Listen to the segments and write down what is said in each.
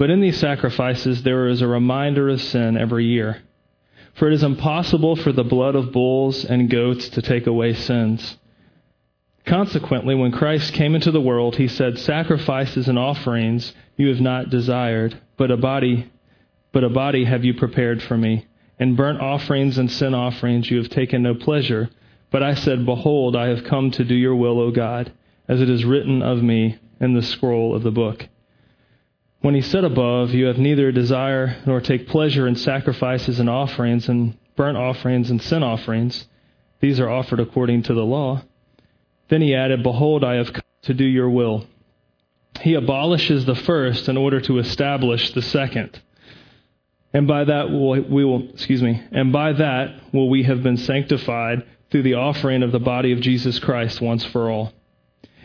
But in these sacrifices there is a reminder of sin every year. For it is impossible for the blood of bulls and goats to take away sins. Consequently, when Christ came into the world, he said, Sacrifices and offerings you have not desired, but a body, but a body have you prepared for me. And burnt offerings and sin offerings you have taken no pleasure. But I said, Behold, I have come to do your will, O God, as it is written of me in the scroll of the book. When he said above, You have neither desire nor take pleasure in sacrifices and offerings, and burnt offerings and sin offerings, these are offered according to the law. Then he added, Behold, I have come to do your will. He abolishes the first in order to establish the second. And by that will, we will, excuse me, and by that will we have been sanctified through the offering of the body of Jesus Christ once for all.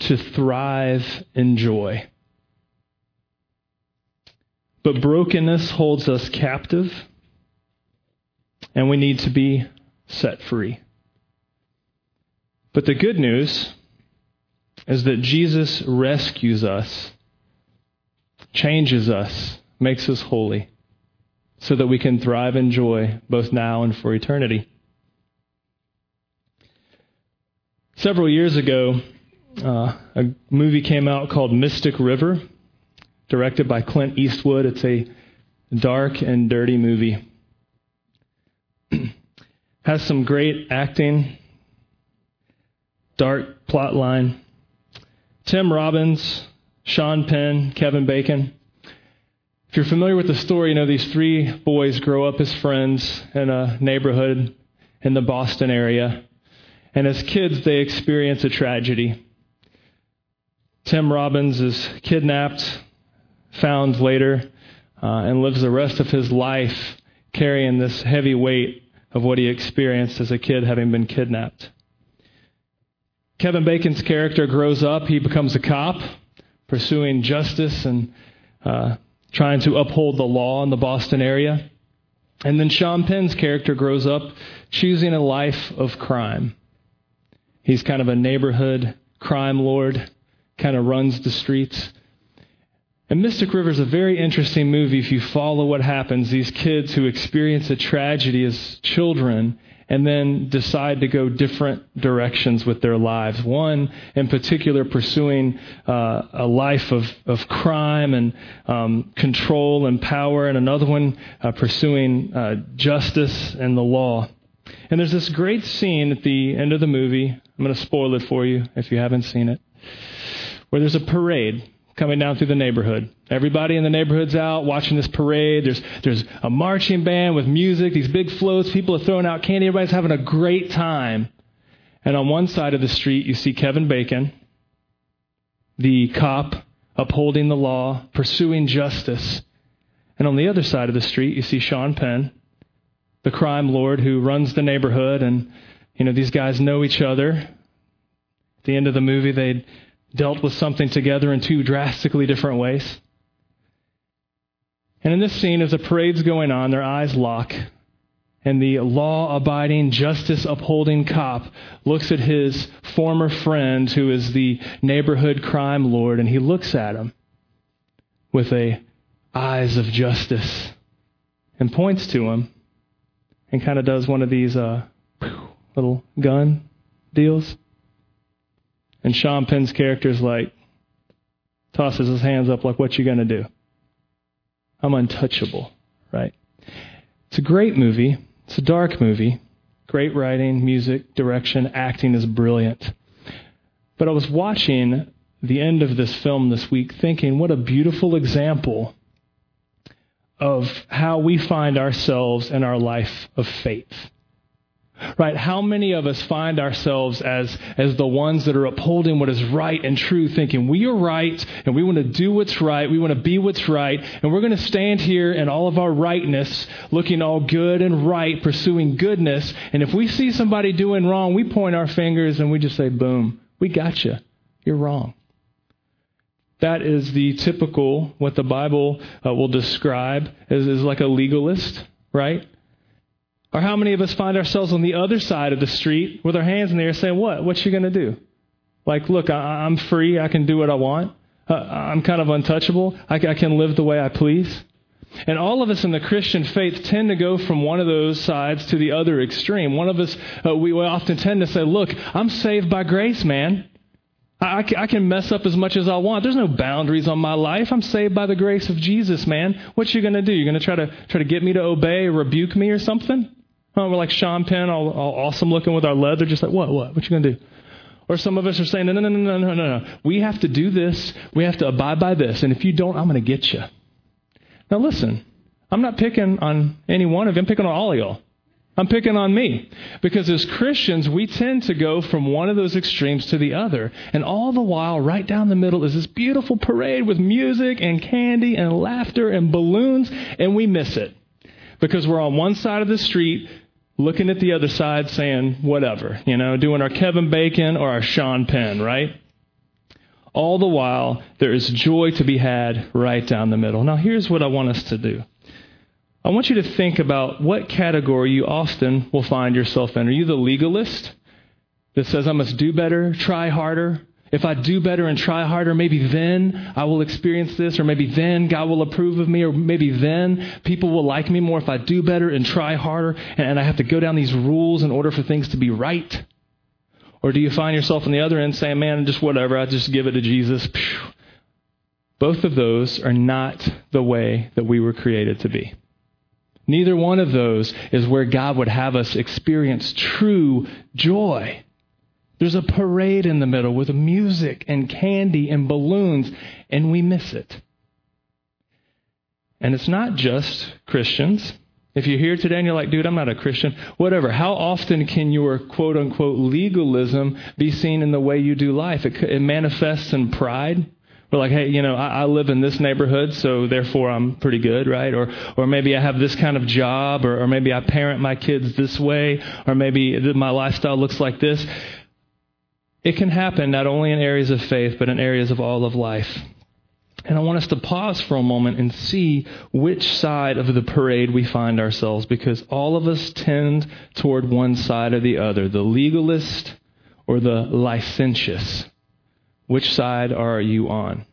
to thrive in joy. But brokenness holds us captive, and we need to be set free. But the good news is that Jesus rescues us, changes us, makes us holy so that we can thrive in joy both now and for eternity. Several years ago, uh, a movie came out called Mystic River, directed by Clint Eastwood. It's a dark and dirty movie. Has some great acting, dark plot line. Tim Robbins, Sean Penn, Kevin Bacon. If you're familiar with the story, you know these three boys grow up as friends in a neighborhood in the Boston area. And as kids, they experience a tragedy. Tim Robbins is kidnapped, found later, uh, and lives the rest of his life carrying this heavy weight of what he experienced as a kid having been kidnapped. Kevin Bacon's character grows up. He becomes a cop, pursuing justice and uh, trying to uphold the law in the Boston area. And then Sean Penn's character grows up choosing a life of crime. He's kind of a neighborhood crime lord, kind of runs the streets. And Mystic River is a very interesting movie if you follow what happens. These kids who experience a tragedy as children and then decide to go different directions with their lives. One, in particular, pursuing uh, a life of, of crime and um, control and power, and another one uh, pursuing uh, justice and the law. And there's this great scene at the end of the movie. I'm going to spoil it for you if you haven't seen it, where there's a parade coming down through the neighborhood. Everybody in the neighborhood's out watching this parade. There's, there's a marching band with music, these big floats. People are throwing out candy. Everybody's having a great time. And on one side of the street, you see Kevin Bacon, the cop upholding the law, pursuing justice. And on the other side of the street, you see Sean Penn, the crime lord who runs the neighborhood. And, you know, these guys know each other. At the end of the movie, they dealt with something together in two drastically different ways. And in this scene, as the parade's going on, their eyes lock. and the law abiding, justice upholding cop looks at his former friend, who is the neighborhood crime lord, and he looks at him with a eyes of justice and points to him and kind of does one of these uh, little gun deals. And Sean Penn's character is like, tosses his hands up like, what you to do? I'm untouchable, right? It's a great movie. It's a dark movie. Great writing, music, direction, acting is brilliant. But I was watching the end of this film this week thinking, what a beautiful example of how we find ourselves in our life of faith. Right? How many of us find ourselves as, as the ones that are upholding what is right and true, thinking we are right and we want to do what's right, we want to be what's right, and we're going to stand here in all of our rightness, looking all good and right, pursuing goodness. And if we see somebody doing wrong, we point our fingers and we just say, boom, we got you. You're wrong. That is the typical, what the Bible uh, will describe as, as like a legalist, right? Or how many of us find ourselves on the other side of the street with our hands in the air saying, What? What you going to do? Like, look, I, am free. I can do what I want. Uh, I'm kind of untouchable. I, I can live the way I please. And all of us in the Christian faith tend to go from one of those sides to the other extreme. One of us, uh, we often tend to say, Look, I'm saved by grace, man. I, I can mess up as much as I want. There's no boundaries on my life. I'm saved by the grace of Jesus, man. What you going to do? You're going to try to try to get me to obey or rebuke me or something? Oh, we're like Sean Penn, all, all awesome looking with our leather, just like, what, what? What you going to do? Or some of us are saying, no, no, no, no, no, no, no. We have to do this. We have to abide by this. And if you don't, I'm going to get you. Now listen, I'm not picking on any one of you. I'm picking on all of y'all. I'm picking on me. Because as Christians, we tend to go from one of those extremes to the other. And all the while, right down the middle is this beautiful parade with music and candy and laughter and balloons, and we miss it. Because we're on one side of the street looking at the other side saying, whatever, you know, doing our Kevin Bacon or our Sean Penn, right? All the while, there is joy to be had right down the middle. Now, here's what I want us to do. I want you to think about what category you often will find yourself in. Are you the legalist that says, I must do better, try harder, if I do better and try harder, maybe then I will experience this, or maybe then God will approve of me, or maybe then people will like me more if I do better and try harder, and I have to go down these rules in order for things to be right? Or do you find yourself on the other end saying, man, just whatever, I just give it to Jesus? Both of those are not the way that we were created to be. Neither one of those is where God would have us experience true joy. There's a parade in the middle with music and candy and balloons, and we miss it. And it's not just Christians. If you're here today and you're like, dude, I'm not a Christian, whatever, how often can your quote unquote legalism be seen in the way you do life? It, it manifests in pride. We're like, hey, you know, I, I, live in this neighborhood, so therefore I'm pretty good, right? Or, or maybe I have this kind of job, or, or maybe I parent my kids this way, or maybe my lifestyle looks like this. It can happen not only in areas of faith, but in areas of all of life. And I want us to pause for a moment and see which side of the parade we find ourselves because all of us tend toward one side or the other the legalist or the licentious. Which side are you on?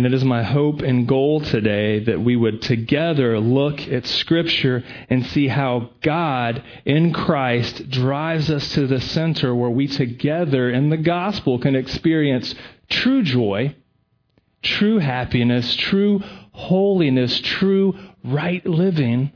And it is my hope and goal today that we would together look at Scripture and see how God in Christ drives us to the center where we together in the gospel can experience true joy, true happiness, true holiness, true right living,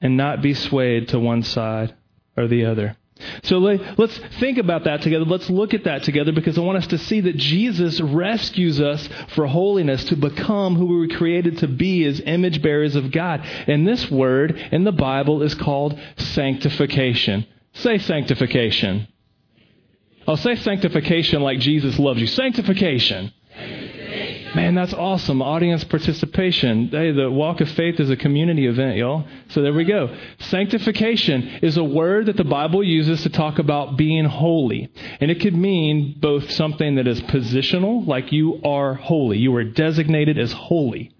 and not be swayed to one side or the other. So let's think about that together. Let's look at that together because I want us to see that Jesus rescues us for holiness to become who we were created to be as image bearers of God. And this word in the Bible is called sanctification. Say sanctification. I'll say sanctification like Jesus loves you. Sanctification. Man, that's awesome. Audience participation. Hey, the Walk of Faith is a community event, y'all. So there we go. Sanctification is a word that the Bible uses to talk about being holy. And it could mean both something that is positional, like you are holy, you are designated as holy.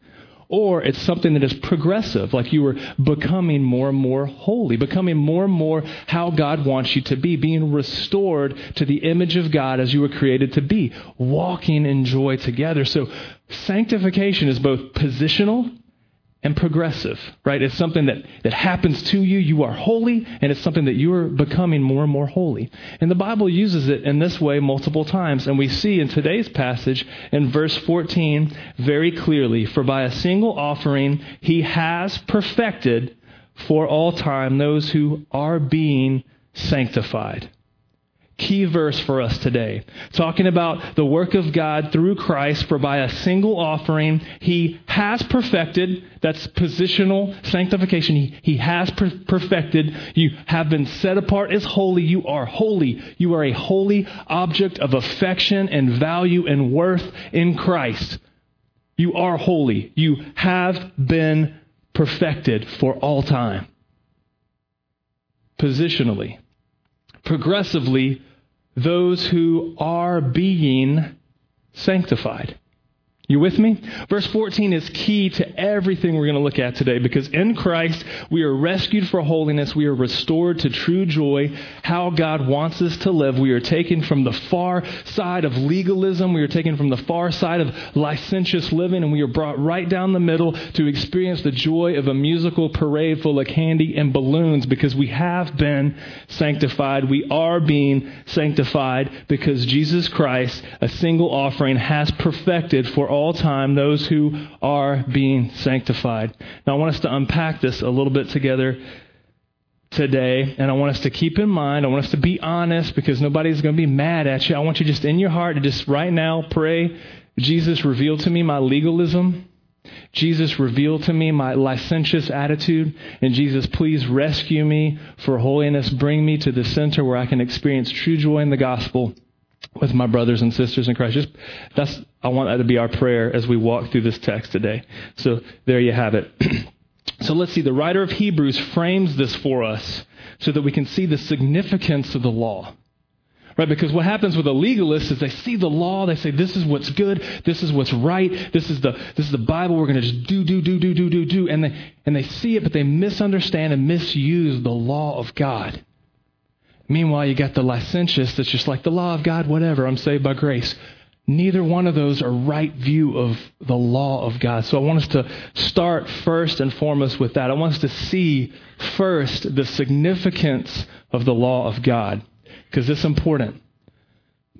Or it's something that is progressive, like you were becoming more and more holy, becoming more and more how God wants you to be, being restored to the image of God as you were created to be, walking in joy together. So sanctification is both positional and progressive, right? It's something that, that happens to you. You are holy, and it's something that you are becoming more and more holy. And the Bible uses it in this way multiple times. And we see in today's passage in verse 14 very clearly For by a single offering, he has perfected for all time those who are being sanctified key verse for us today. Talking about the work of God through Christ, for by a single offering, He has perfected, that's positional sanctification. He, he has per- perfected. You have been set apart as holy. You are holy. You are a holy object of affection and value and worth in Christ. You are holy. You have been perfected for all time. Positionally. Progressively, those who are being sanctified. You with me? Verse 14 is key to everything we're going to look at today because in Christ we are rescued for holiness. We are restored to true joy, how God wants us to live. We are taken from the far side of legalism. We are taken from the far side of licentious living and we are brought right down the middle to experience the joy of a musical parade full of candy and balloons because we have been sanctified. We are being sanctified because Jesus Christ, a single offering, has perfected for all time those who are being sanctified. Now, I want us to unpack this a little bit together today, and I want us to keep in mind, I want us to be honest because nobody's going to be mad at you. I want you just in your heart to just right now pray, Jesus, reveal to me my legalism. Jesus, reveal to me my licentious attitude. And Jesus, please rescue me for holiness. Bring me to the center where I can experience true joy in the gospel with my brothers and sisters in Christ. Just that's I want that to be our prayer as we walk through this text today. So there you have it. so let's see. The writer of Hebrews frames this for us so that we can see the significance of the law. Right? Because what happens with a legalist is they see the law, they say, this is what's good, this is what's right, this is the, this is the Bible, we're going to just do, do, do, do, do, do, do. And they, and they see it, but they misunderstand and misuse the law of God. Meanwhile, you got the licentious that's just like the law of God, whatever, I'm saved by grace. Neither one of those are right view of the law of God. So I want us to start first and foremost with that. I want us to see first the significance of the law of God, because it's important.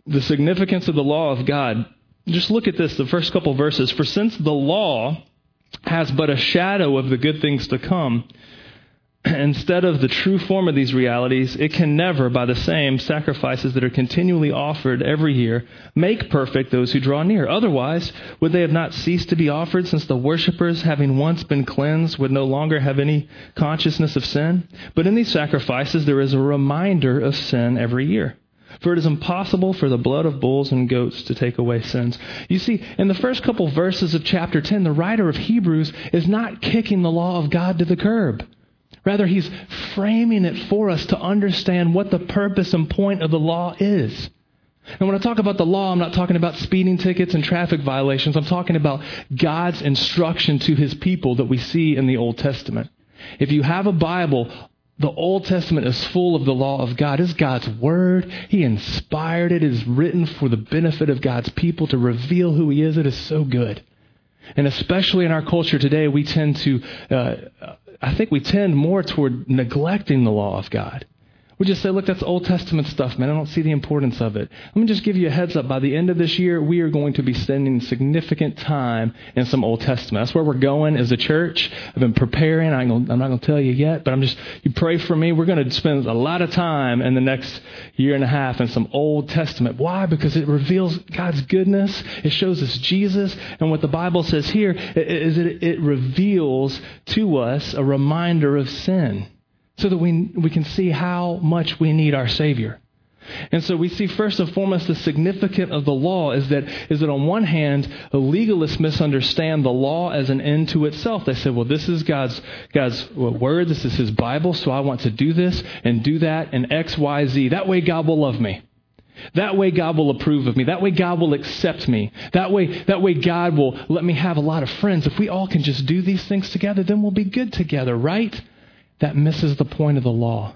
The significance of the law of God. Just look at this, the first couple verses. For since the law has but a shadow of the good things to come, instead of the true form of these realities, it can never, by the same sacrifices that are continually offered every year, make perfect those who draw near. Otherwise, would they have not ceased to be offered, since the worshippers, having once been cleansed, would no longer have any consciousness of sin? But in these sacrifices, there is a reminder of sin every year. For it is impossible for the blood of bulls and goats to take away sins. You see, in the first couple verses of chapter 10, the writer of Hebrews is not kicking the law of God to the curb. Rather, he's framing it for us to understand what the purpose and point of the law is. And when I talk about the law, I'm not talking about speeding tickets and traffic violations. I'm talking about God's instruction to his people that we see in the Old Testament. If you have a Bible, the Old Testament is full of the law of God. It's God's Word. He inspired it. It is written for the benefit of God's people to reveal who He is. It is so good. And especially in our culture today, we tend to uh, I think we tend more toward neglecting the law of God. We just say, look, that's Old Testament stuff, man. I don't see the importance of it. Let me just give you a heads up. By the end of this year, we are going to be spending significant time in some Old Testament. That's where we're going as a church. I've been preparing. I'm not going to tell you yet, but I'm just, you pray for me. We're going to spend a lot of time in the next year and a half in some Old Testament. Why? Because it reveals God's goodness. It shows us Jesus. And what the Bible says here is that it reveals to us a reminder of sin so that we, we can see how much we need our Savior. And so we see first and foremost the significance of the law is that is that on one hand, the legalists misunderstand the law as an end to itself. They say, well, this is God's God's word, this is his Bible, so I want to do this and do that and X, Y, Z. That way God will love me. That way God will approve of me. That way God will accept me. That way, that way God will let me have a lot of friends. If we all can just do these things together, then we'll be good together, right? That misses the point of the law.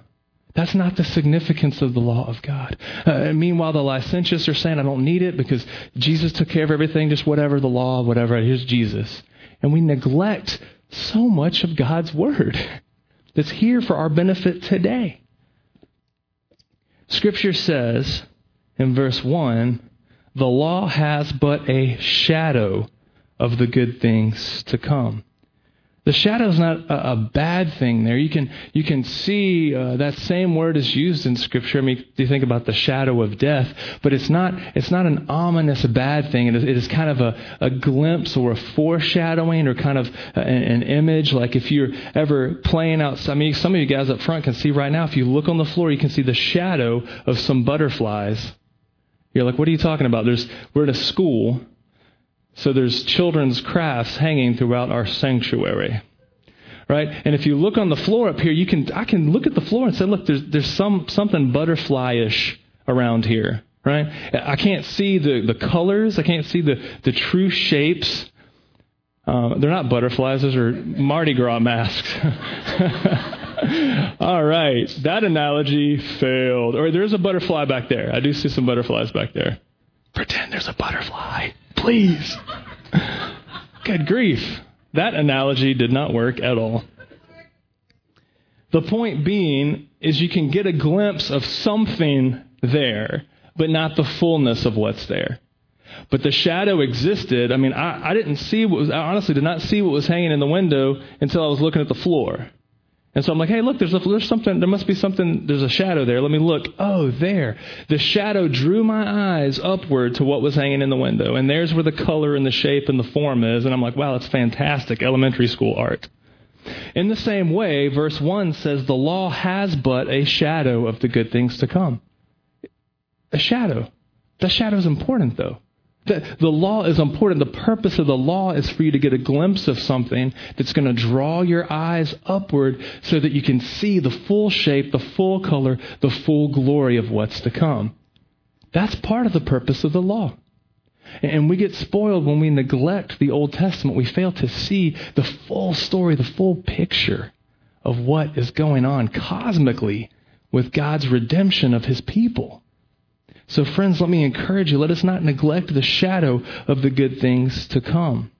That's not the significance of the law of God. Uh, meanwhile, the licentious are saying, I don't need it because Jesus took care of everything, just whatever the law, whatever. Here's Jesus. And we neglect so much of God's word that's here for our benefit today. Scripture says in verse 1 the law has but a shadow of the good things to come. The shadow is not a, a, bad thing there. You can, you can see uh, that same word is used in Scripture. I mean, you think about the shadow of death, but it's not, it's not an ominous bad thing. It is, it is kind of a, a glimpse or a foreshadowing or kind of an, an image. Like if you're ever playing outside, I mean, some of you guys up front can see right now, if you look on the floor, you can see the shadow of some butterflies. You're like, what are you talking about? There's, we're at a school so there's children's crafts hanging throughout our sanctuary. Right? And if you look on the floor up here, you can I can look at the floor and say, look, there's there's some something butterfly-ish around here. Right? I can't see the, the colors, I can't see the, the true shapes. Uh, they're not butterflies, those are Mardi Gras masks. All right, that analogy failed. Or there's a butterfly back there. I do see some butterflies back there. Pretend there's a butterfly. Please. Good grief. That analogy did not work at all. The point being is you can get a glimpse of something there, but not the fullness of what's there. But the shadow existed. I mean, I, I didn't see what was, I honestly did not see what was hanging in the window until I was looking at the floor. And so I'm like, hey, look, there's, a, there's something, there must be something, there's a shadow there. Let me look. Oh, there. The shadow drew my eyes upward to what was hanging in the window. And there's where the color and the shape and the form is. And I'm like, wow, that's fantastic elementary school art. In the same way, verse 1 says, the law has but a shadow of the good things to come. A shadow. The shadow is important, though. The, the law is important. The purpose of the law is for you to get a glimpse of something that's going to draw your eyes upward so that you can see the full shape, the full color, the full glory of what's to come. That's part of the purpose of the law. And we get spoiled when we neglect the Old Testament. We fail to see the full story, the full picture of what is going on cosmically with God's redemption of his people. So, friends, let me encourage you let us not neglect the shadow of the good things to come.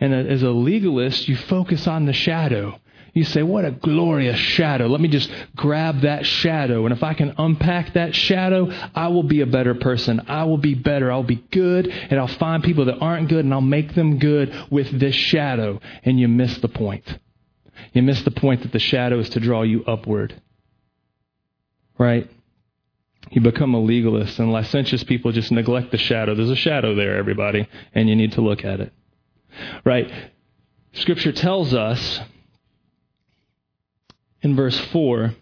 And as a legalist, you focus on the shadow. You say, What a glorious shadow. Let me just grab that shadow. And if I can unpack that shadow, I will be a better person. I will be better. I'll be good. And I'll find people that aren't good and I'll make them good with this shadow. And you miss the point. You miss the point that the shadow is to draw you upward. Right? You become a legalist, and licentious people just neglect the shadow. There's a shadow there, everybody, and you need to look at it. Right? Scripture tells us in verse 4,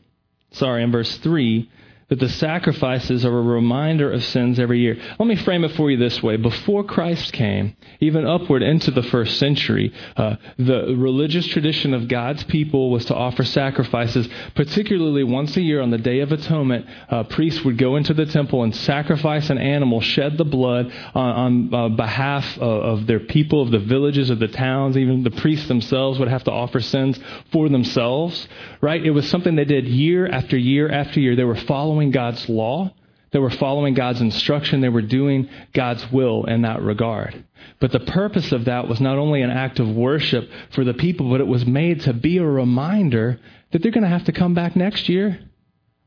sorry, in verse 3, that the sacrifices are a reminder of sins every year. Let me frame it for you this way. Before Christ came, even upward into the first century, uh, the religious tradition of God's people was to offer sacrifices, particularly once a year on the Day of Atonement. Uh, priests would go into the temple and sacrifice an animal, shed the blood on, on uh, behalf of, of their people, of the villages, of the towns. Even the priests themselves would have to offer sins for themselves, right? It was something they did year after year after year. They were following following God's law. They were following God's instruction. They were doing God's will in that regard. But the purpose of that was not only an act of worship for the people, but it was made to be a reminder that they're going to have to come back next year.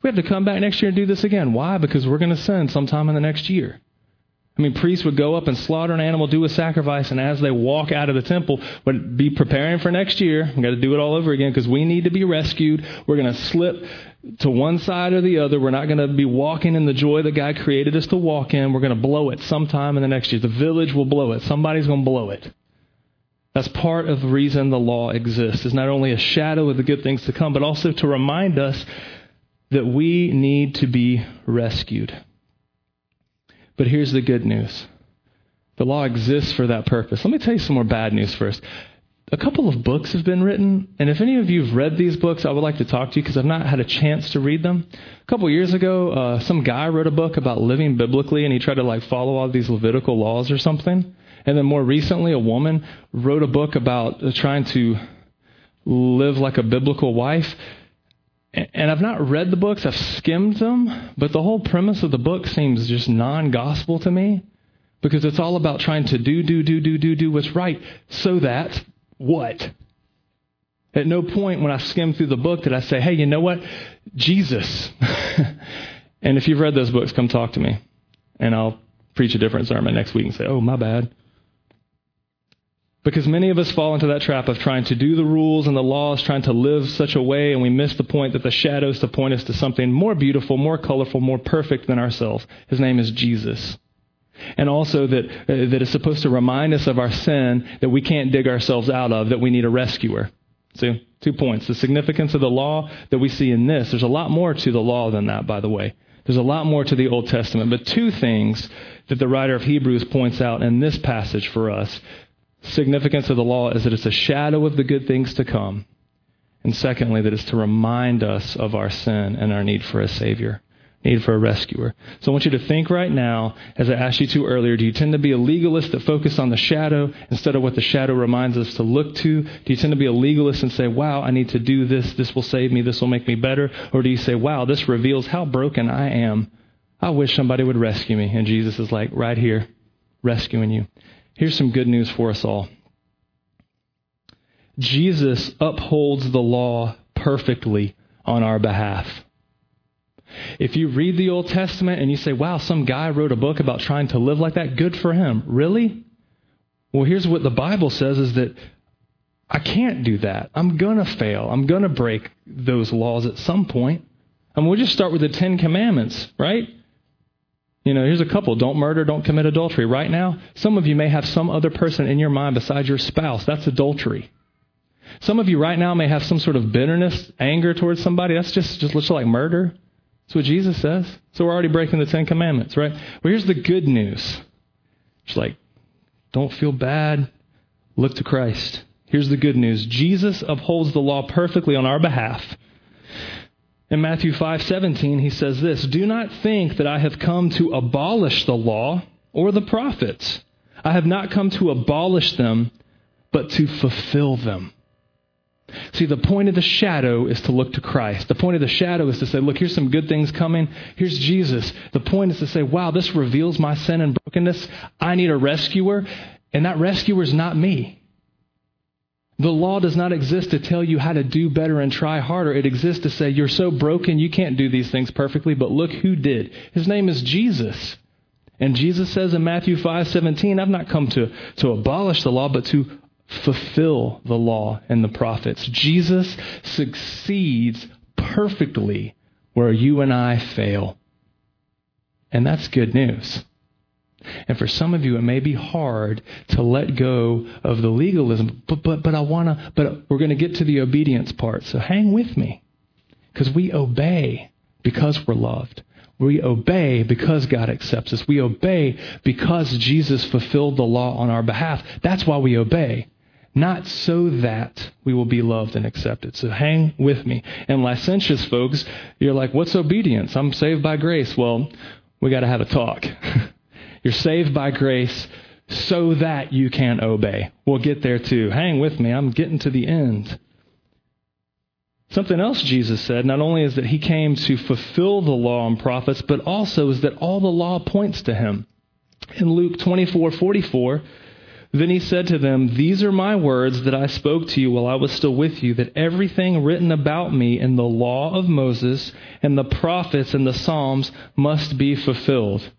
We have to come back next year and do this again. Why? Because we're going to sin sometime in the next year. I mean, priests would go up and slaughter an animal, do a sacrifice, and as they walk out of the temple, would be preparing for next year. We've got to do it all over again because we need to be rescued. We're going to slip to one side or the other. We're not going to be walking in the joy that God created us to walk in. We're going to blow it sometime in the next year. The village will blow it. Somebody's going to blow it. That's part of the reason the law exists. Is not only a shadow of the good things to come, but also to remind us that we need to be rescued. But here's the good news the law exists for that purpose. Let me tell you some more bad news first. A couple of books have been written, and if any of you have read these books, I would like to talk to you because I've not had a chance to read them. A couple years ago, uh, some guy wrote a book about living biblically, and he tried to like follow all these Levitical laws or something. And then more recently, a woman wrote a book about uh, trying to live like a biblical wife. And I've not read the books, I've skimmed them, but the whole premise of the book seems just non gospel to me because it's all about trying to do, do, do, do, do, do what's right so that what? At no point when I skim through the book did I say, hey, you know what? Jesus. and if you've read those books, come talk to me. And I'll preach a different sermon next week and say, oh, my bad. Because many of us fall into that trap of trying to do the rules and the laws, trying to live such a way, and we miss the point that the shadows to point us to something more beautiful, more colorful, more perfect than ourselves. His name is Jesus. And also that, uh, that is supposed to remind us of our sin that we can't dig ourselves out of, that we need a rescuer. See, two points. The significance of the law that we see in this. There's a lot more to the law than that, by the way. There's a lot more to the Old Testament. But two things that the writer of Hebrews points out in this passage for us significance of the law is that it's a shadow of the good things to come. And secondly, that it's to remind us of our sin and our need for a Savior, need for a rescuer. So I want you to think right now, as I asked you to earlier, do you tend to be a legalist that focus on the shadow instead of what the shadow reminds us to look to? Do you tend to be a legalist and say, wow, I need to do this, this will save me, this will make me better? Or do you say, wow, this reveals how broken I am? I wish somebody would rescue me. And Jesus is like, right here, rescuing you. Here's some good news for us all Jesus upholds the law perfectly on our behalf. If you read the Old Testament and you say, wow, some guy wrote a book about trying to live like that, good for him. Really? Well, here's what the Bible says is that I can't do that. I'm going to fail. I'm going to break those laws at some point. Mean, we'll just start with the Ten Commandments, right? You know, here's a couple don't murder, don't commit adultery. Right now, some of you may have some other person in your mind besides your spouse. That's adultery. Some of you right now may have some sort of bitterness, anger towards somebody. That's just, just looks like murder. That's what Jesus says. So we're already breaking the Ten Commandments, right? Well, here's the good news. It's like, don't feel bad. Look to Christ. Here's the good news Jesus upholds the law perfectly on our behalf. In Matthew 5:17 he says this, "Do not think that I have come to abolish the law or the prophets. I have not come to abolish them, but to fulfill them." See, the point of the shadow is to look to Christ. The point of the shadow is to say, look, here's some good things coming. Here's Jesus. The point is to say, wow, this reveals my sin and brokenness. I need a rescuer, and that rescuer is not me. The law does not exist to tell you how to do better and try harder. It exists to say, you're so broken, you can't do these things perfectly, but look who did. His name is Jesus. And Jesus says in Matthew 5 17, I've not come to, to abolish the law, but to fulfill the law and the prophets. Jesus succeeds perfectly where you and I fail. And that's good news. And for some of you, it may be hard to let go of the legalism, but, but, but I want to, but we're going to get to the obedience part. So hang with me because we obey because we're loved. We obey because God accepts us. We obey because Jesus fulfilled the law on our behalf. That's why we obey. Not so that we will be loved and accepted. So hang with me. And licentious folks, you're like, what's obedience? I'm saved by grace. Well, we got to have a talk. You're saved by grace so that you can obey. We'll get there too. Hang with me. I'm getting to the end. Something else Jesus said, not only is that he came to fulfill the law and prophets, but also is that all the law points to him. In Luke 24 44, then he said to them, These are my words that I spoke to you while I was still with you, that everything written about me in the law of Moses and the prophets and the Psalms must be fulfilled.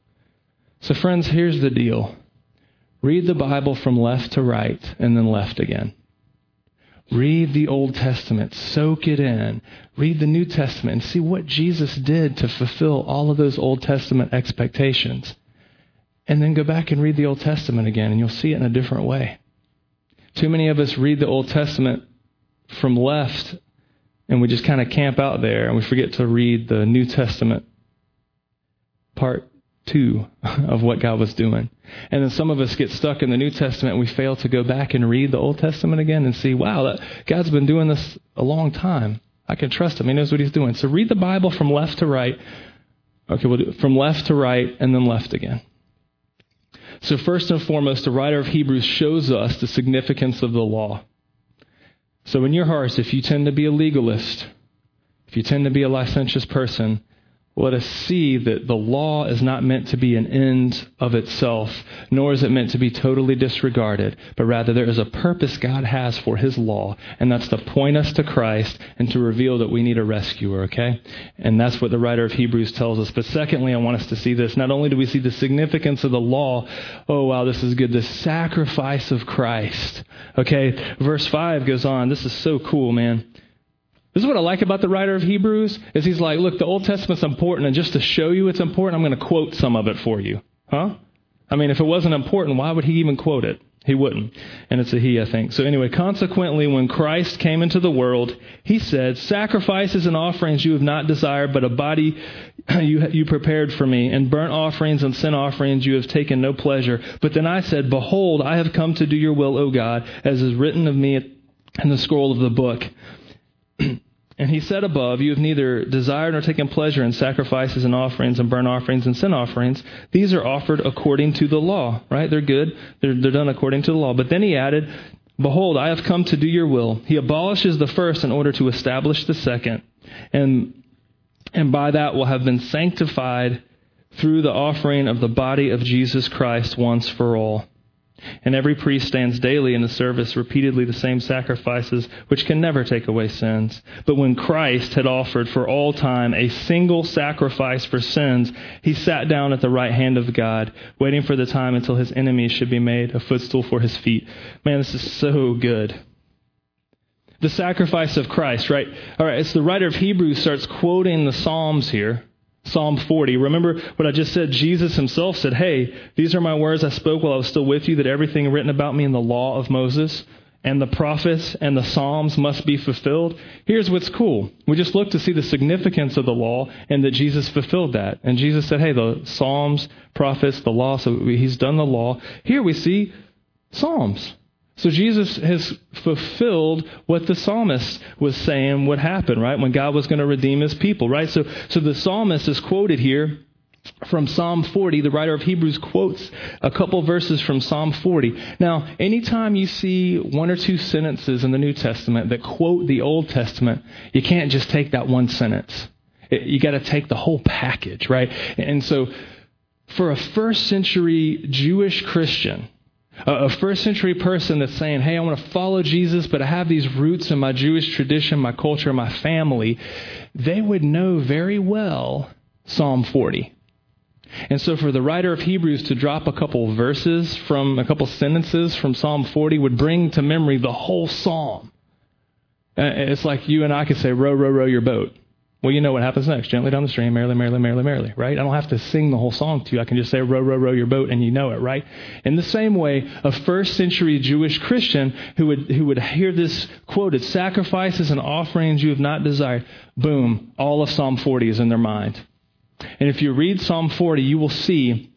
So, friends, here's the deal read the Bible from left to right and then left again. Read the Old Testament, soak it in. Read the New Testament and see what Jesus did to fulfill all of those Old Testament expectations. And then go back and read the Old Testament again, and you'll see it in a different way. Too many of us read the Old Testament from left, and we just kind of camp out there, and we forget to read the New Testament part two of what God was doing. And then some of us get stuck in the New Testament and we fail to go back and read the Old Testament again and see, wow, that, God's been doing this a long time. I can trust him. He knows what he's doing. So read the Bible from left to right. Okay, we'll do from left to right and then left again. So, first and foremost, the writer of Hebrews shows us the significance of the law. So, in your hearts, if you tend to be a legalist, if you tend to be a licentious person, let us see that the law is not meant to be an end of itself, nor is it meant to be totally disregarded, but rather there is a purpose God has for His law, and that's to point us to Christ and to reveal that we need a rescuer, okay? And that's what the writer of Hebrews tells us. But secondly, I want us to see this. Not only do we see the significance of the law, oh wow, this is good, the sacrifice of Christ. Okay, verse 5 goes on. This is so cool, man. This is what I like about the writer of Hebrews is he's like, look, the Old Testament's important, and just to show you it's important, I'm going to quote some of it for you. Huh? I mean, if it wasn't important, why would he even quote it? He wouldn't. And it's a he, I think. So anyway, consequently, when Christ came into the world, he said, Sacrifices and offerings you have not desired, but a body you, you prepared for me, and burnt offerings and sin offerings you have taken no pleasure. But then I said, Behold, I have come to do your will, O God, as is written of me in the scroll of the book. And he said above, You have neither desired nor taken pleasure in sacrifices and offerings and burnt offerings and sin offerings. These are offered according to the law, right? They're good. They're, they're done according to the law. But then he added, Behold, I have come to do your will. He abolishes the first in order to establish the second. And, and by that will have been sanctified through the offering of the body of Jesus Christ once for all. And every priest stands daily in the service, repeatedly the same sacrifices, which can never take away sins. But when Christ had offered for all time a single sacrifice for sins, he sat down at the right hand of God, waiting for the time until his enemies should be made a footstool for his feet. Man, this is so good. The sacrifice of Christ, right? All right, it's the writer of Hebrews starts quoting the Psalms here. Psalm 40. Remember what I just said? Jesus himself said, Hey, these are my words I spoke while I was still with you, that everything written about me in the law of Moses and the prophets and the Psalms must be fulfilled. Here's what's cool. We just look to see the significance of the law and that Jesus fulfilled that. And Jesus said, Hey, the Psalms, prophets, the law, so he's done the law. Here we see Psalms. So Jesus has fulfilled what the psalmist was saying would happen, right? When God was going to redeem his people, right? So, so the psalmist is quoted here from Psalm 40. The writer of Hebrews quotes a couple verses from Psalm 40. Now, anytime you see one or two sentences in the New Testament that quote the Old Testament, you can't just take that one sentence. You got to take the whole package, right? And so, for a first century Jewish Christian, a first century person that's saying, hey, I want to follow Jesus, but I have these roots in my Jewish tradition, my culture, my family, they would know very well Psalm 40. And so for the writer of Hebrews to drop a couple verses from a couple sentences from Psalm 40 would bring to memory the whole psalm. Uh, it's like you and I could say, row, row, row your boat. Well, you know what happens next. Gently down the stream, merrily, merrily, merrily, merrily, right? I don't have to sing the whole song to you. I can just say, row, row, row your boat, and you know it, right? In the same way, a first century Jewish Christian who would, who would hear this quoted, sacrifices and offerings you have not desired, boom, all of Psalm 40 is in their mind. And if you read Psalm 40, you will see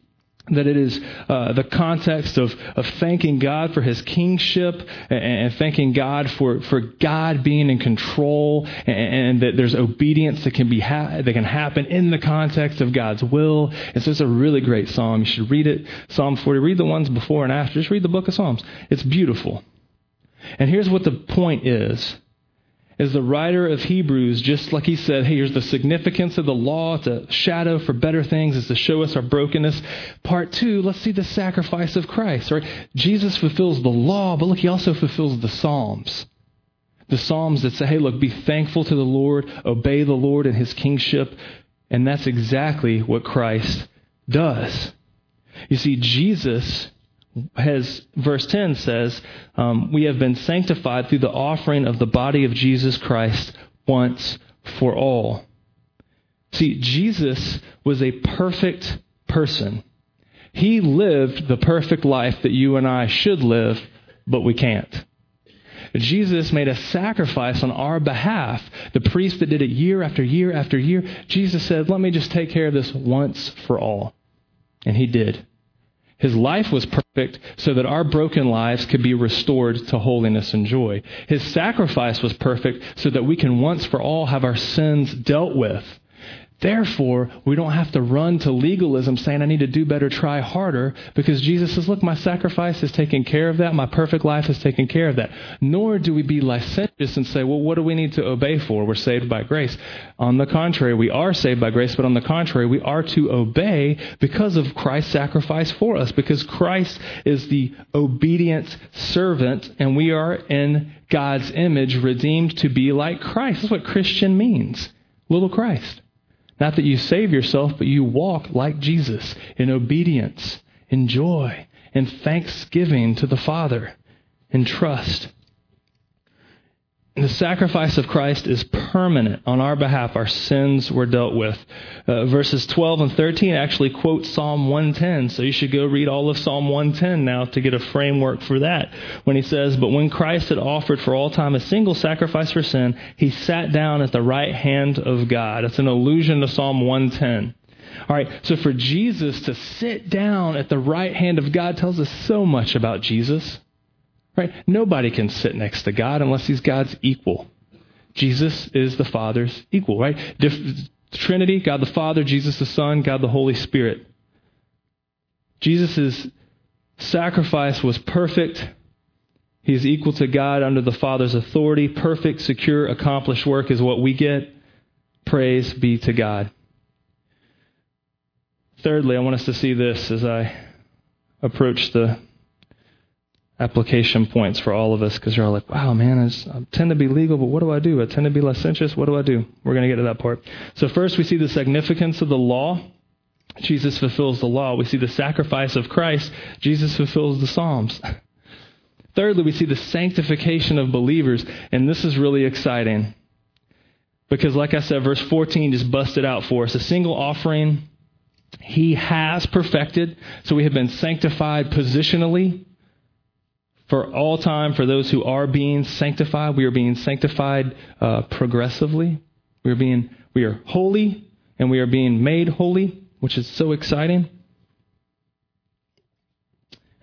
that it is uh, the context of, of thanking God for his kingship and, and, thanking God for, for God being in control and, and that there's obedience that can be ha- that can happen in the context of God's will. And so it's a really great psalm. You should read it. Psalm 40. Read the ones before and after. Just read the book of Psalms. It's beautiful. And here's what the point is is the writer of Hebrews, just like he said, hey, here's the significance of the law. It's a shadow for better things, is to show us our brokenness. Part two, let's see the sacrifice of Christ, right? Jesus fulfills the law, but look, he also fulfills the Psalms. The Psalms that say, hey, look, be thankful to the Lord, obey the Lord and his kingship. And that's exactly what Christ does. You see, Jesus has verse 10 says um, we have been sanctified through the offering of the body of jesus christ once for all see jesus was a perfect person he lived the perfect life that you and i should live but we can't Jesus made a sacrifice on our behalf. The priest that did it year after year after year, Jesus said, Let me just take care of this once for all. And he did. His life was perfect so that our broken lives could be restored to holiness and joy. His sacrifice was perfect so that we can once for all have our sins dealt with. Therefore, we don't have to run to legalism saying, I need to do better, try harder, because Jesus says, Look, my sacrifice has taken care of that. My perfect life has taken care of that. Nor do we be licentious and say, Well, what do we need to obey for? We're saved by grace. On the contrary, we are saved by grace, but on the contrary, we are to obey because of Christ's sacrifice for us, because Christ is the obedient servant, and we are in God's image, redeemed to be like Christ. That's what Christian means. Little Christ. Not that you save yourself, but you walk like Jesus in obedience, in joy, in thanksgiving to the Father, in trust. The sacrifice of Christ is permanent on our behalf. Our sins were dealt with. Uh, verses 12 and 13 actually quote Psalm 110, so you should go read all of Psalm 110 now to get a framework for that. When he says, But when Christ had offered for all time a single sacrifice for sin, he sat down at the right hand of God. It's an allusion to Psalm 110. All right, so for Jesus to sit down at the right hand of God tells us so much about Jesus. Right? Nobody can sit next to God unless he's God's equal. Jesus is the Father's equal, right? Dif- Trinity, God the Father, Jesus the Son, God the Holy Spirit. Jesus' sacrifice was perfect. He is equal to God under the Father's authority. Perfect, secure, accomplished work is what we get. Praise be to God. Thirdly, I want us to see this as I approach the application points for all of us because you're all like, wow, man, I, just, I, tend to be legal, but what do I do? I tend to be licentious. What do I do? We're going to get to that part. So, first, we see the significance of the law. Jesus fulfills the law. We see the sacrifice of Christ. Jesus fulfills the Psalms. Thirdly, we see the sanctification of believers, and this is really exciting. Because, like I said, verse 14 just busted out for us. A single offering he has perfected. So we have been sanctified positionally for all time, for those who are being sanctified, we are being sanctified uh, progressively. We are being we are holy, and we are being made holy, which is so exciting.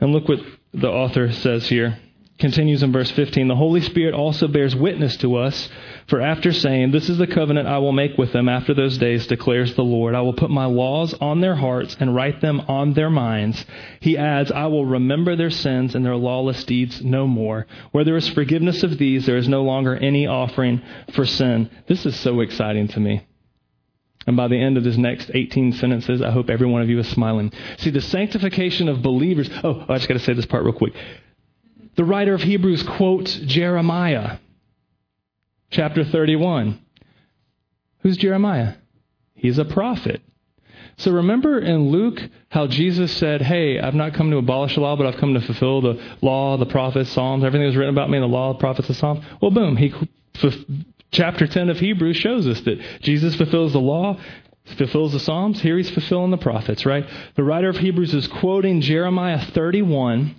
And look what the author says here continues in verse 15 the holy spirit also bears witness to us for after saying this is the covenant i will make with them after those days declares the lord i will put my laws on their hearts and write them on their minds he adds i will remember their sins and their lawless deeds no more where there is forgiveness of these there is no longer any offering for sin this is so exciting to me and by the end of this next 18 sentences, I hope every one of you is smiling. See, the sanctification of believers. Oh, I just got to say this part real quick. The writer of Hebrews quotes Jeremiah, chapter 31. Who's Jeremiah? He's a prophet. So remember in Luke how Jesus said, Hey, I've not come to abolish the law, but I've come to fulfill the law, the prophets, Psalms, everything was written about me in the law, the prophets, the Psalms. Well, boom. He, chapter 10 of Hebrews shows us that Jesus fulfills the law, fulfills the Psalms. Here he's fulfilling the prophets, right? The writer of Hebrews is quoting Jeremiah 31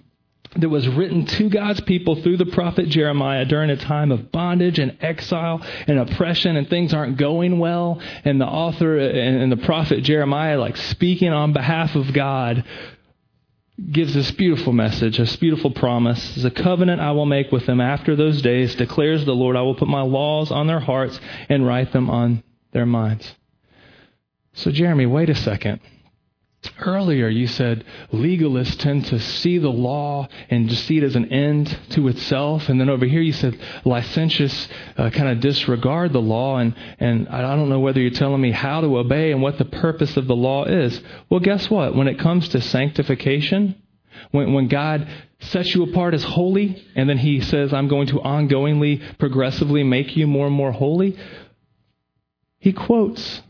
that was written to God's people through the prophet Jeremiah during a time of bondage and exile and oppression and things aren't going well. And the author and the prophet Jeremiah, like speaking on behalf of God, gives this beautiful message, this beautiful promise. It's a covenant I will make with them after those days, declares the Lord. I will put my laws on their hearts and write them on their minds. So, Jeremy, wait a second. Earlier, you said legalists tend to see the law and just see it as an end to itself. And then over here, you said licentious uh, kind of disregard the law. And, and I don't know whether you're telling me how to obey and what the purpose of the law is. Well, guess what? When it comes to sanctification, when, when God sets you apart as holy, and then He says, I'm going to ongoingly, progressively make you more and more holy, He quotes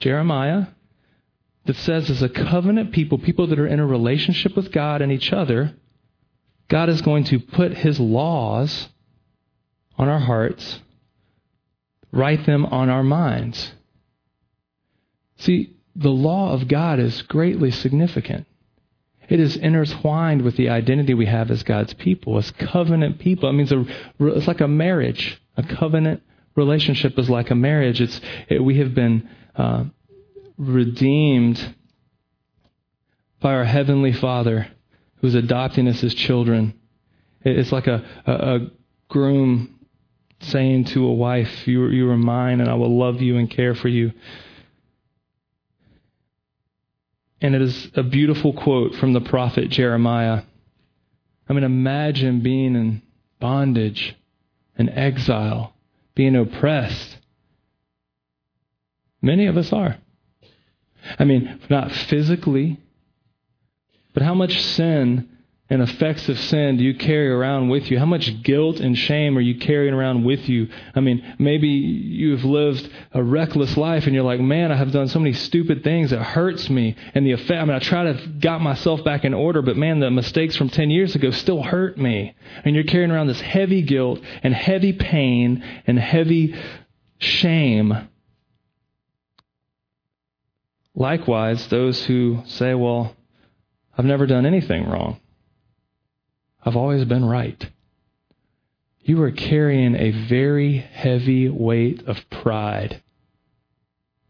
Jeremiah that says, as a covenant people, people that are in a relationship with God and each other, God is going to put his laws on our hearts, write them on our minds. See, the law of God is greatly significant. It is intertwined with the identity we have as God's people, as covenant people. It means a, it's like a marriage. A covenant relationship is like a marriage. It's, it, we have been uh, redeemed by our Heavenly Father who's adopting us as children. It's like a, a, a groom saying to a wife, you, you are mine and I will love you and care for you. And it is a beautiful quote from the prophet Jeremiah. I mean, imagine being in bondage and exile, being oppressed. Many of us are. I mean, not physically, but how much sin and effects of sin do you carry around with you? How much guilt and shame are you carrying around with you? I mean, maybe you've lived a reckless life and you're like, man, I have done so many stupid things. It hurts me. And the effect, I mean, I try to got myself back in order, but man, the mistakes from 10 years ago still hurt me. And you're carrying around this heavy guilt and heavy pain and heavy shame. Likewise, those who say, well, I've never done anything wrong. I've always been right. You are carrying a very heavy weight of pride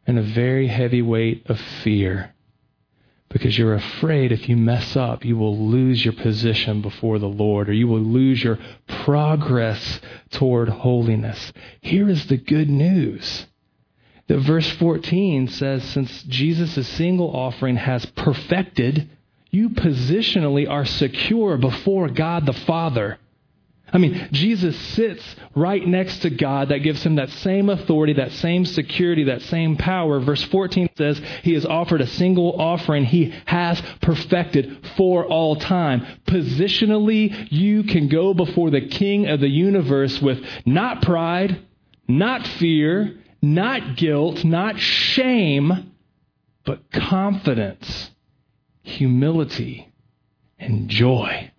and a very heavy weight of fear because you're afraid if you mess up, you will lose your position before the Lord or you will lose your progress toward holiness. Here is the good news. That verse 14 says, since Jesus' single offering has perfected you positionally are secure before God the Father. I mean, Jesus sits right next to God that gives him that same authority, that same security, that same power. Verse 14 says he has offered a single offering he has perfected for all time. Positionally, you can go before the King of the universe with not pride, not fear, not guilt, not shame, but confidence humility, and joy.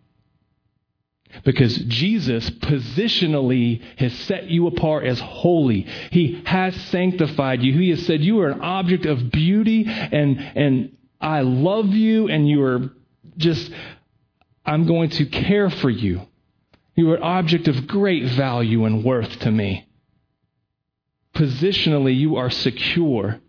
Because Jesus positionally has set you apart as holy. He has sanctified you. He has said you are an object of beauty and, and I love you and you are just, I'm going to care for you. You are an object of great value and worth to me. Positionally, you are secure.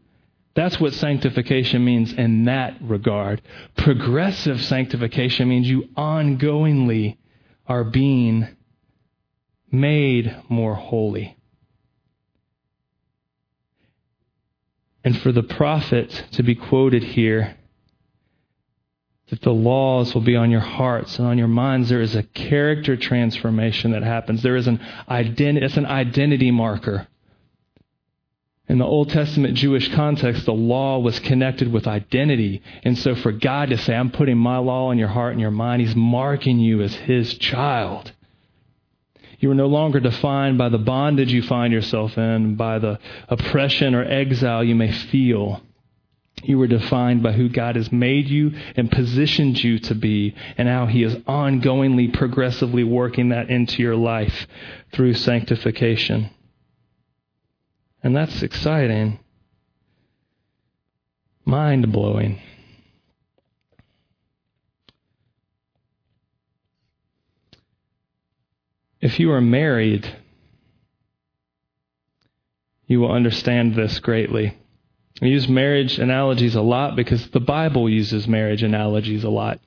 That's what sanctification means in that regard. Progressive sanctification means you ongoingly are being made more holy. And for the prophet to be quoted here, that the laws will be on your hearts and on your minds, there is a character transformation that happens. There is an identity, it's an identity marker. In the Old Testament Jewish context, the law was connected with identity. And so for God to say, I'm putting my law in your heart and your mind, He's marking you as His child. You are no longer defined by the bondage you find yourself in, by the oppression or exile you may feel. You are defined by who God has made you and positioned you to be, and how He is ongoingly, progressively working that into your life through sanctification. And that's exciting, mind blowing. If you are married, you will understand this greatly. I use marriage analogies a lot because the Bible uses marriage analogies a lot.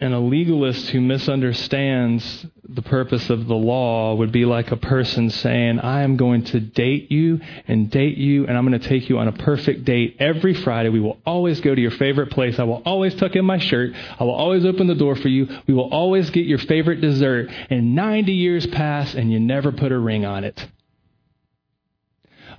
And a legalist who misunderstands the purpose of the law would be like a person saying, I am going to date you and date you, and I'm going to take you on a perfect date every Friday. We will always go to your favorite place. I will always tuck in my shirt. I will always open the door for you. We will always get your favorite dessert. And 90 years pass, and you never put a ring on it.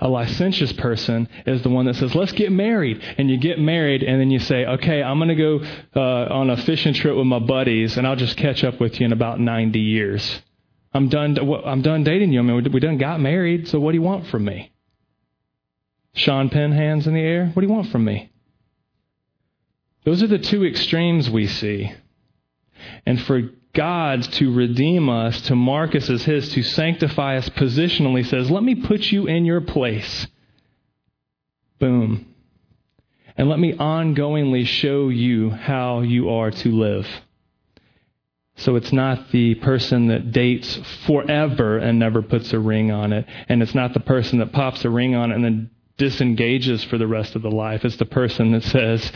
A licentious person is the one that says, let's get married. And you get married, and then you say, okay, I'm going to go uh, on a fishing trip with my buddies, and I'll just catch up with you in about 90 years. I'm done, I'm done dating you. I mean, we done got married, so what do you want from me? Sean Penn, hands in the air. What do you want from me? Those are the two extremes we see. And for God to redeem us, to mark us as His, to sanctify us positionally, says, Let me put you in your place. Boom. And let me ongoingly show you how you are to live. So it's not the person that dates forever and never puts a ring on it. And it's not the person that pops a ring on it and then disengages for the rest of the life. It's the person that says,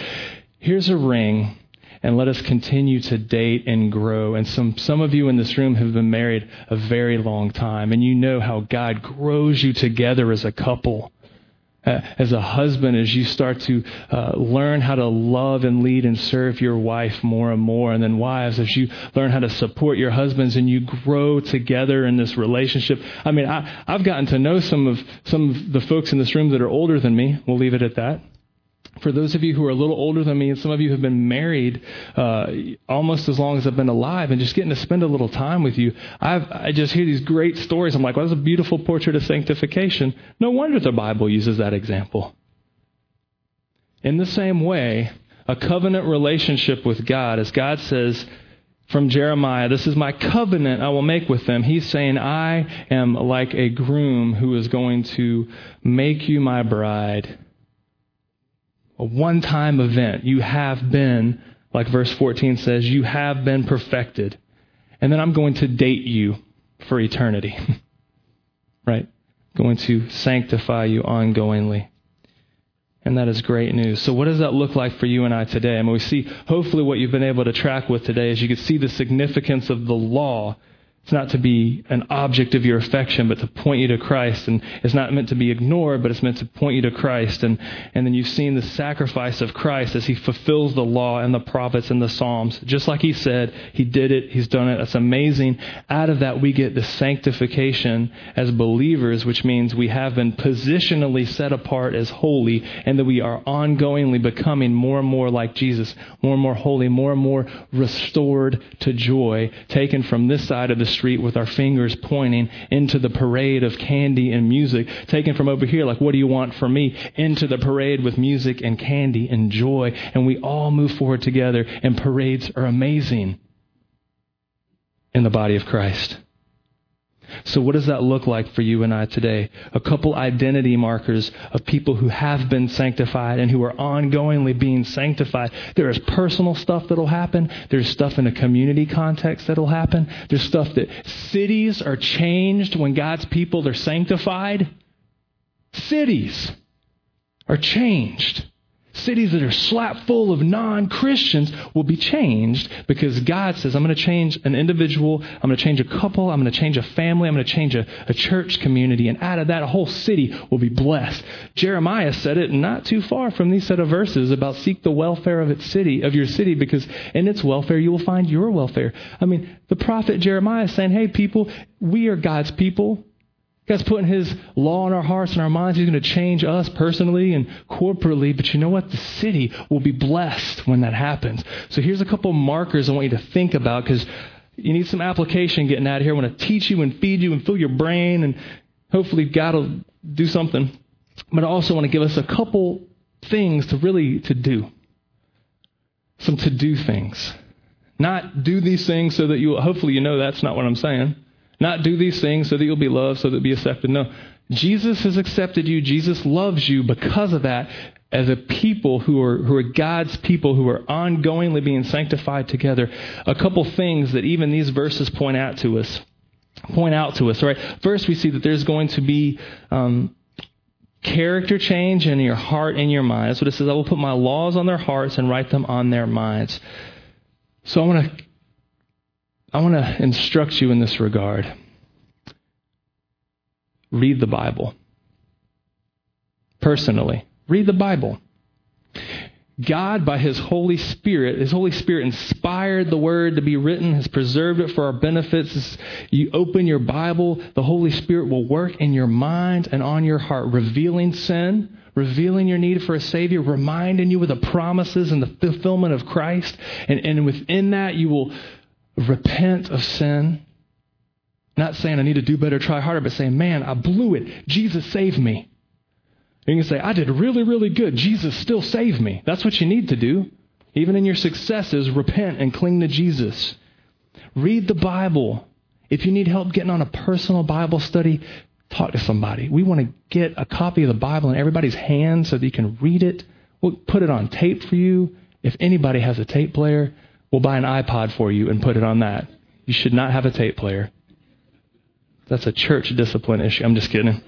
here's a ring and let us continue to date and grow. And some, some of you in this room have been married a very long time, and you know how God grows you together as a couple. As a husband, as you start to uh, learn how to love and lead and serve your wife more and more, and then wives, as you learn how to support your husbands and you grow together in this relationship. I mean, I, I've gotten to know some of some of the folks in this room that are older than me. We'll leave it at that for those of you who are a little older than me, and some of you have been married uh, almost as long as I've been alive, and just getting to spend a little time with you, I've, I just hear these great stories. I'm like, well, that's a beautiful portrait of sanctification. No wonder the Bible uses that example. In the same way, a covenant relationship with God, as God says from Jeremiah, This is my covenant I will make with them. He's saying, I am like a groom who is going to make you my bride a one time event. You have been, like verse 14 says, you have been perfected. And then I'm going to date you for eternity. right? Going to sanctify you ongoingly. And that is great news. So, what does that look like for you and I today? I mean, we see hopefully what you've been able to track with today is you can see the significance of the law it's not to be an object of your affection, but to point you to Christ. And it's not meant to be ignored, but it's meant to point you to Christ. And, and then you've seen the sacrifice of Christ as he fulfills the law and the prophets and the Psalms. Just like he said, he did it, he's done it. That's amazing. Out of that, we get the sanctification as believers, which means we have been positionally set apart as holy, and that we are ongoingly becoming more and more like Jesus, more and more holy, more and more restored to joy, taken from this side of the street with our fingers pointing into the parade of candy and music, taken from over here, like, what do you want from me? Into the parade with music and candy and joy. And we all move forward together, and parades are amazing in the body of Christ. So, what does that look like for you and I today? A couple identity markers of people who have been sanctified and who are ongoingly being sanctified. There is personal stuff that'll happen. There's stuff in a community context that'll happen. There's stuff that cities are changed when God's people are sanctified. Cities are changed. Cities that are slap full of non Christians will be changed because God says, I'm going to change an individual, I'm going to change a couple, I'm going to change a family, I'm going to change a, a, church community, and out of that, a whole city will be blessed. Jeremiah said it not too far from these set of verses about seek the welfare of its city, of your city, because in its welfare you will find your welfare. I mean, the prophet Jeremiah is saying, hey, people, we are God's people. God's putting His law in our hearts and our minds. He's going to change us personally and corporately. But you know what? The city will be blessed when that happens. So here's a couple markers I want you to think about because you need some application getting out of here. I want to teach you and feed you and fill your brain, and hopefully God will do something. But I also want to give us a couple things to really to do. Some to do things. Not do these things so that you hopefully you know that's not what I'm saying. Not do these things so that you'll be loved, so that you'll be accepted. No. Jesus has accepted you. Jesus loves you because of that as a people who are, who are God's people who are ongoingly being sanctified together. A couple things that even these verses point out to us. Point out to us, right? First, we see that there's going to be um, character change in your heart and your mind. That's what it says. I will put my laws on their hearts and write them on their minds. So I want to I want to instruct you in this regard. Read the Bible. Personally, read the Bible. God, by His Holy Spirit, His Holy Spirit inspired the Word to be written, has preserved it for our benefits. You open your Bible, the Holy Spirit will work in your mind and on your heart, revealing sin, revealing your need for a Savior, reminding you of the promises and the fulfillment of Christ. And, and within that, you will repent of sin. Not saying I need to do better, try harder, but saying, man, I blew it. Jesus saved me. You can say, I did really, really good. Jesus still saved me. That's what you need to do. Even in your successes, repent and cling to Jesus. Read the Bible. If you need help getting on a personal Bible study, talk to somebody. We want to get a copy of the Bible in everybody's hands so that you can read it. We'll put it on tape for you. If anybody has a tape player, We'll buy an iPod for you and put it on that. You should not have a tape player. That's a church discipline issue. I'm just kidding.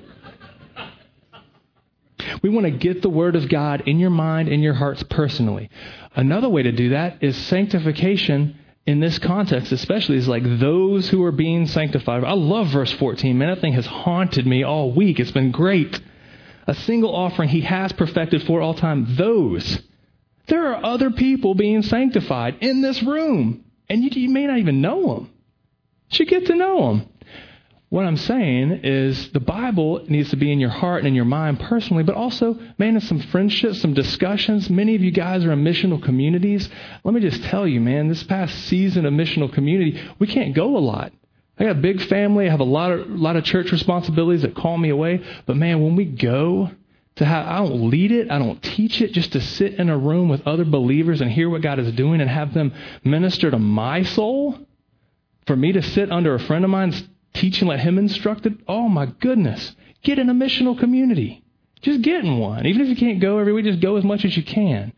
We want to get the Word of God in your mind, in your hearts personally. Another way to do that is sanctification in this context, especially, is like those who are being sanctified. I love verse 14, man. That thing has haunted me all week. It's been great. A single offering he has perfected for all time. Those. There are other people being sanctified in this room, and you, you may not even know them. You should get to know them. What I'm saying is the Bible needs to be in your heart and in your mind personally, but also, man, in some friendships, some discussions. Many of you guys are in missional communities. Let me just tell you, man, this past season of missional community, we can't go a lot. I got a big family. I have a lot of, a lot of church responsibilities that call me away. But man, when we go to have, I don't lead it, I don't teach it, just to sit in a room with other believers and hear what God is doing and have them minister to my soul. For me to sit under a friend of mine's teaching, let him instruct it. Oh my goodness. Get in a missional community. Just get in one. Even if you can't go every week, just go as much as you can.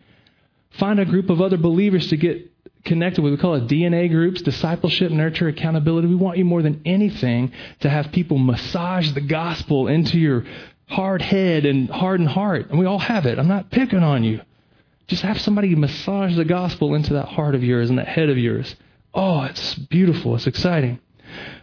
Find a group of other believers to get connected with. We call it DNA groups, discipleship, nurture, accountability. We want you more than anything to have people massage the gospel into your hard head and hardened heart. And we all have it. I'm not picking on you. Just have somebody massage the gospel into that heart of yours and that head of yours. Oh, it's beautiful. It's exciting.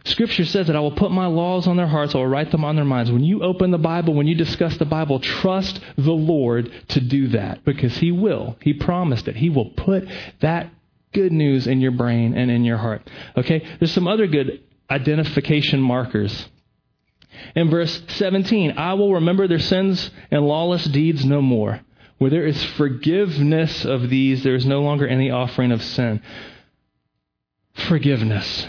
Scripture says that I will put my laws on their hearts, I will write them on their minds. When you open the Bible, when you discuss the Bible, trust the Lord to do that because He will. He promised it. He will put that good news in your brain and in your heart. Okay? There's some other good identification markers. In verse 17, I will remember their sins and lawless deeds no more. Where there is forgiveness of these, there is no longer any offering of sin. Forgiveness.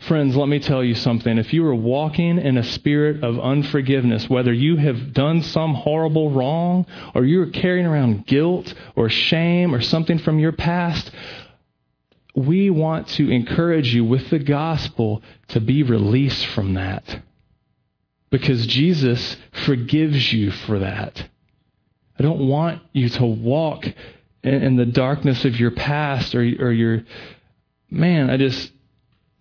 Friends, let me tell you something. If you are walking in a spirit of unforgiveness, whether you have done some horrible wrong or you're carrying around guilt or shame or something from your past, we want to encourage you with the gospel to be released from that. Because Jesus forgives you for that. I don't want you to walk in, the darkness of your past or, or your. Man, I just.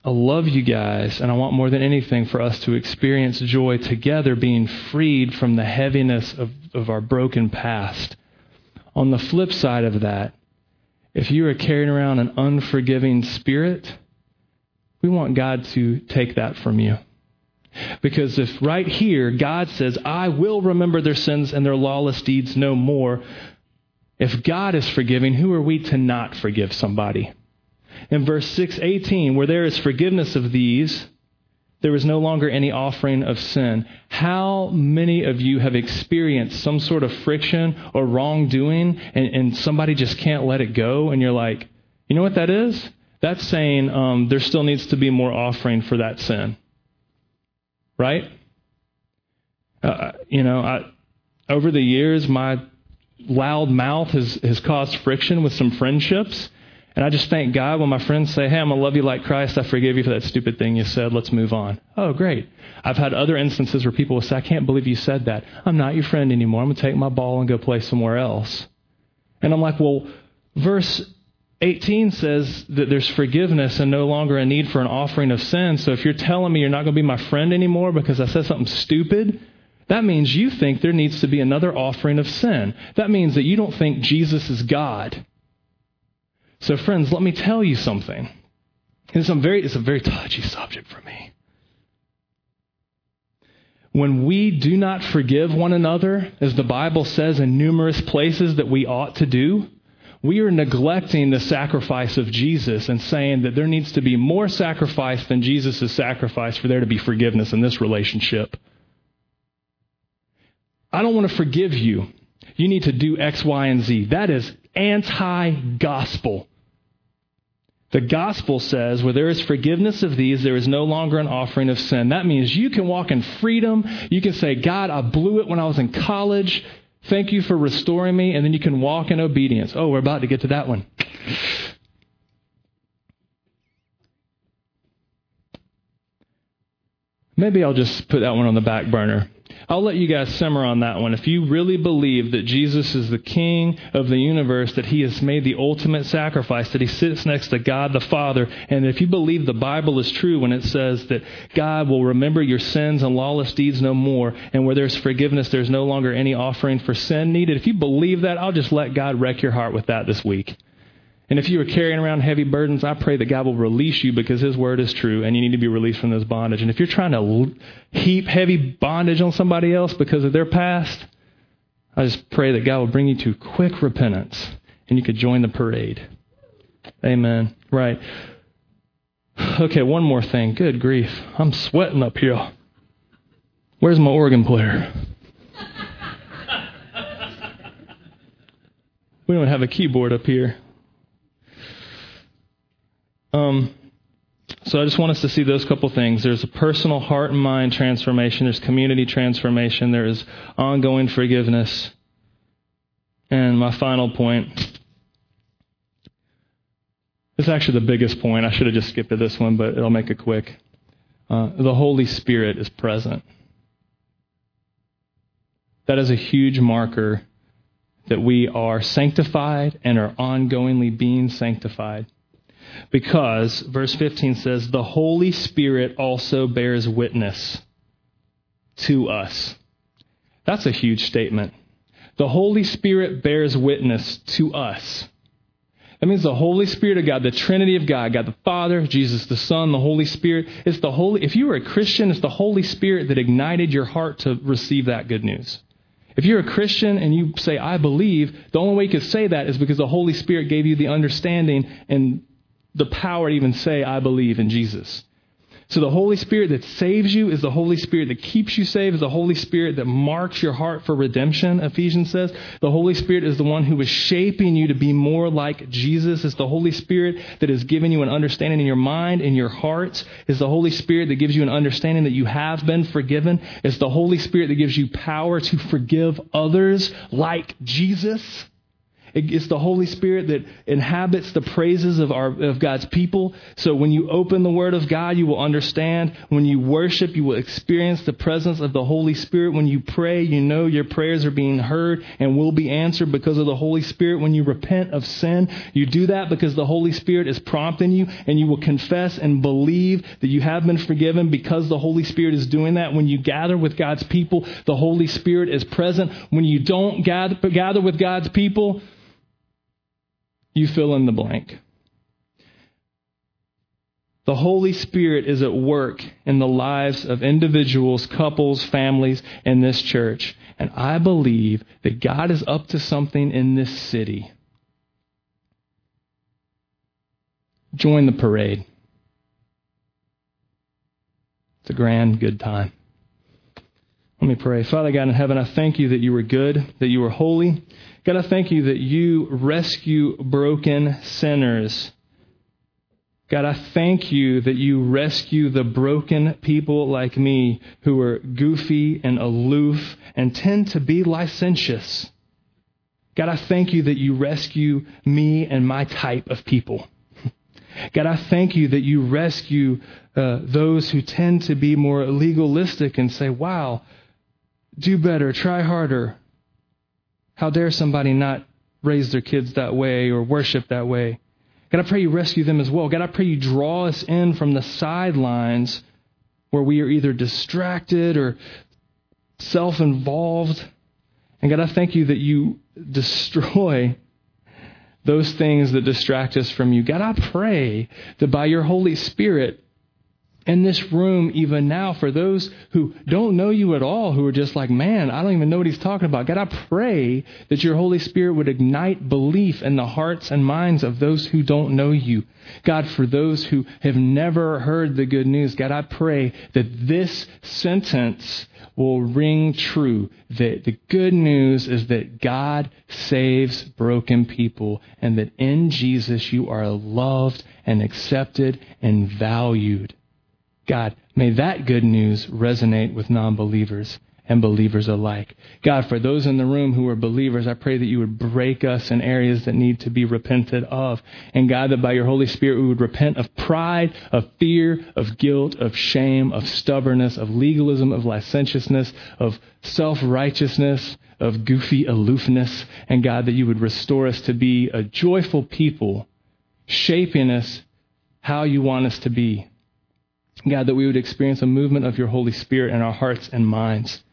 I love you guys, and I want more than anything for us to experience joy together, being freed from the heaviness of, of our broken past. On the flip side of that, if you are carrying around an unforgiving spirit, we want God to take that from you. Because if right here God says, I will remember their sins and their lawless deeds no more, if God is forgiving, who are we to not forgive somebody? in verse 618, where there is forgiveness of these, there is no longer any offering of sin. How many of you have experienced some sort of friction or wrongdoing and, and somebody just can't let it go? And you're like, you know what that is? That's saying um, there still needs to be more offering for that sin. Right? Uh, you know, I, over the years, my loud mouth has, has caused friction with some friendships. And I just thank God when my friends say, Hey, I'm going to love you like Christ. I forgive you for that stupid thing you said. Let's move on. Oh, great. I've had other instances where people will say, I can't believe you said that. I'm not your friend anymore. I'm going to take my ball and go play somewhere else. And I'm like, Well, verse 18 says that there's forgiveness and no longer a need for an offering of sin. So if you're telling me you're not going to be my friend anymore because I said something stupid, that means you think there needs to be another offering of sin. That means that you don't think Jesus is God. So, friends, let me tell you something. It's a very, it's a very touchy subject for me. When we do not forgive one another, as the Bible says in numerous places that we ought to do, we are neglecting the sacrifice of Jesus and saying that there needs to be more sacrifice than Jesus' sacrifice for there to be forgiveness in this relationship. I don't want to forgive you. You need to do X, Y, and Z. That is anti gospel. The gospel says, where there is forgiveness of these, there is no longer an offering of sin. That means you can walk in freedom. You can say, God, I blew it when I was in college. Thank you for restoring me. And then you can walk in obedience. Oh, we're about to get to that one. Maybe I'll just put that one on the back burner. I'll let you guys simmer on that one. If you really believe that Jesus is the King of the universe, that He has made the ultimate sacrifice, that He sits next to God the Father, and if you believe the Bible is true when it says that God will remember your sins and lawless deeds no more, and where there's forgiveness, there's no longer any offering for sin needed, if you believe that, I'll just let God wreck your heart with that this week. And if you are carrying around heavy burdens, I pray that God will release you because His word is true and you need to be released from this bondage. And if you're trying to heap heavy bondage on somebody else because of their past, I just pray that God will bring you to quick repentance and you could join the parade. Amen. Right. Okay, one more thing. Good grief. I'm sweating up here. Where's my organ player? we don't have a keyboard up here. Um, so I just want us to see those couple things. There's a personal heart and mind transformation. There's community transformation. There is ongoing forgiveness. And my final point This is actually the biggest point. I should have just skipped to this one, but I'll make it quick. Uh, the Holy Spirit is present. That is a huge marker that we are sanctified and are ongoingly being sanctified. Because, verse 15 says, the Holy Spirit also bears witness to us. That's a huge statement. The Holy Spirit bears witness to us. That means the Holy Spirit of God, the Trinity of God, God the Father, Jesus the Son, the Holy Spirit. It's the Holy, if you were a Christian, it's the Holy Spirit that ignited your heart to receive that good news. If you're a Christian and you say, I believe, the only way you can say that is because the Holy Spirit gave you the understanding and the power to even say, I believe in Jesus. So the Holy Spirit that saves you is the Holy Spirit that keeps you saved, is the Holy Spirit that marks your heart for redemption, Ephesians says. The Holy Spirit is the one who is shaping you to be more like Jesus. It's the Holy Spirit that is giving you an understanding in your mind, in your heart. It's the Holy Spirit that gives you an understanding that you have been forgiven. It's the Holy Spirit that gives you power to forgive others like Jesus. It's the Holy Spirit that inhabits the praises of, our, of God's people. So when you open the Word of God, you will understand. When you worship, you will experience the presence of the Holy Spirit. When you pray, you know your prayers are being heard and will be answered because of the Holy Spirit. When you repent of sin, you do that because the Holy Spirit is prompting you and you will confess and believe that you have been forgiven because the Holy Spirit is doing that. When you gather with God's people, the Holy Spirit is present. When you don't gather, gather with God's people, you fill in the blank. The Holy Spirit is at work in the lives of individuals, couples, families in this church. And I believe that God is up to something in this city. Join the parade. It's a grand, good time. Let me pray. Father God in heaven, I thank you that you are good, that you are holy. God, I thank you that you rescue broken sinners. God, I thank you that you rescue the broken people like me who are goofy and aloof and tend to be licentious. God, I thank you that you rescue me and my type of people. God, I thank you that you rescue uh, those who tend to be more legalistic and say, wow, do better, try harder. How dare somebody not raise their kids that way or worship that way? God, I pray you rescue them as well. God, I pray you draw us in from the sidelines where we are either distracted or self involved. And God, I thank you that you destroy those things that distract us from you. God, I pray that by your Holy Spirit, in this room even now for those who don't know you at all, who are just like, man, I don't even know what he's talking about. God, I pray that your Holy Spirit would ignite belief in the hearts and minds of those who don't know you. God, for those who have never heard the good news, God, I pray that this sentence will ring true. That the good news is that God saves broken people and that in Jesus you are loved and accepted and valued. God, may that good news resonate with non believers. and believers alike. God, for those in the room who are believers, I pray that you would break us in areas that need to be repented of. And God, that by your Holy Spirit we would repent of pride, of fear, of guilt, of shame, of stubbornness, of legalism, of licentiousness, of self righteousness, of goofy aloofness. And God, that you would restore us to be a joyful people, shaping us how you want us to be. God, that we would experience a movement of your Holy Spirit in our hearts and minds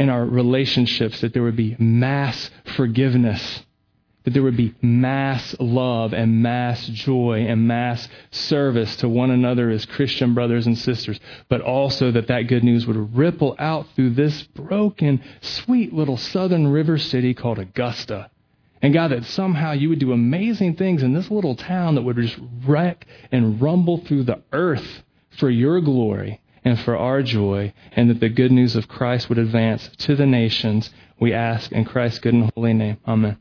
in our relationships, that there would be mass forgiveness, that there would be mass love and mass joy and mass service to one another as Christian brothers and sisters, but also that that good news would ripple out through this broken, sweet little southern river city called Augusta. And God, that somehow you would do amazing things in this little town that would just wreck and rumble through the earth for your glory and for our joy, and that the good news of Christ would advance to the nations. We ask in Christ's good and holy name. Amen.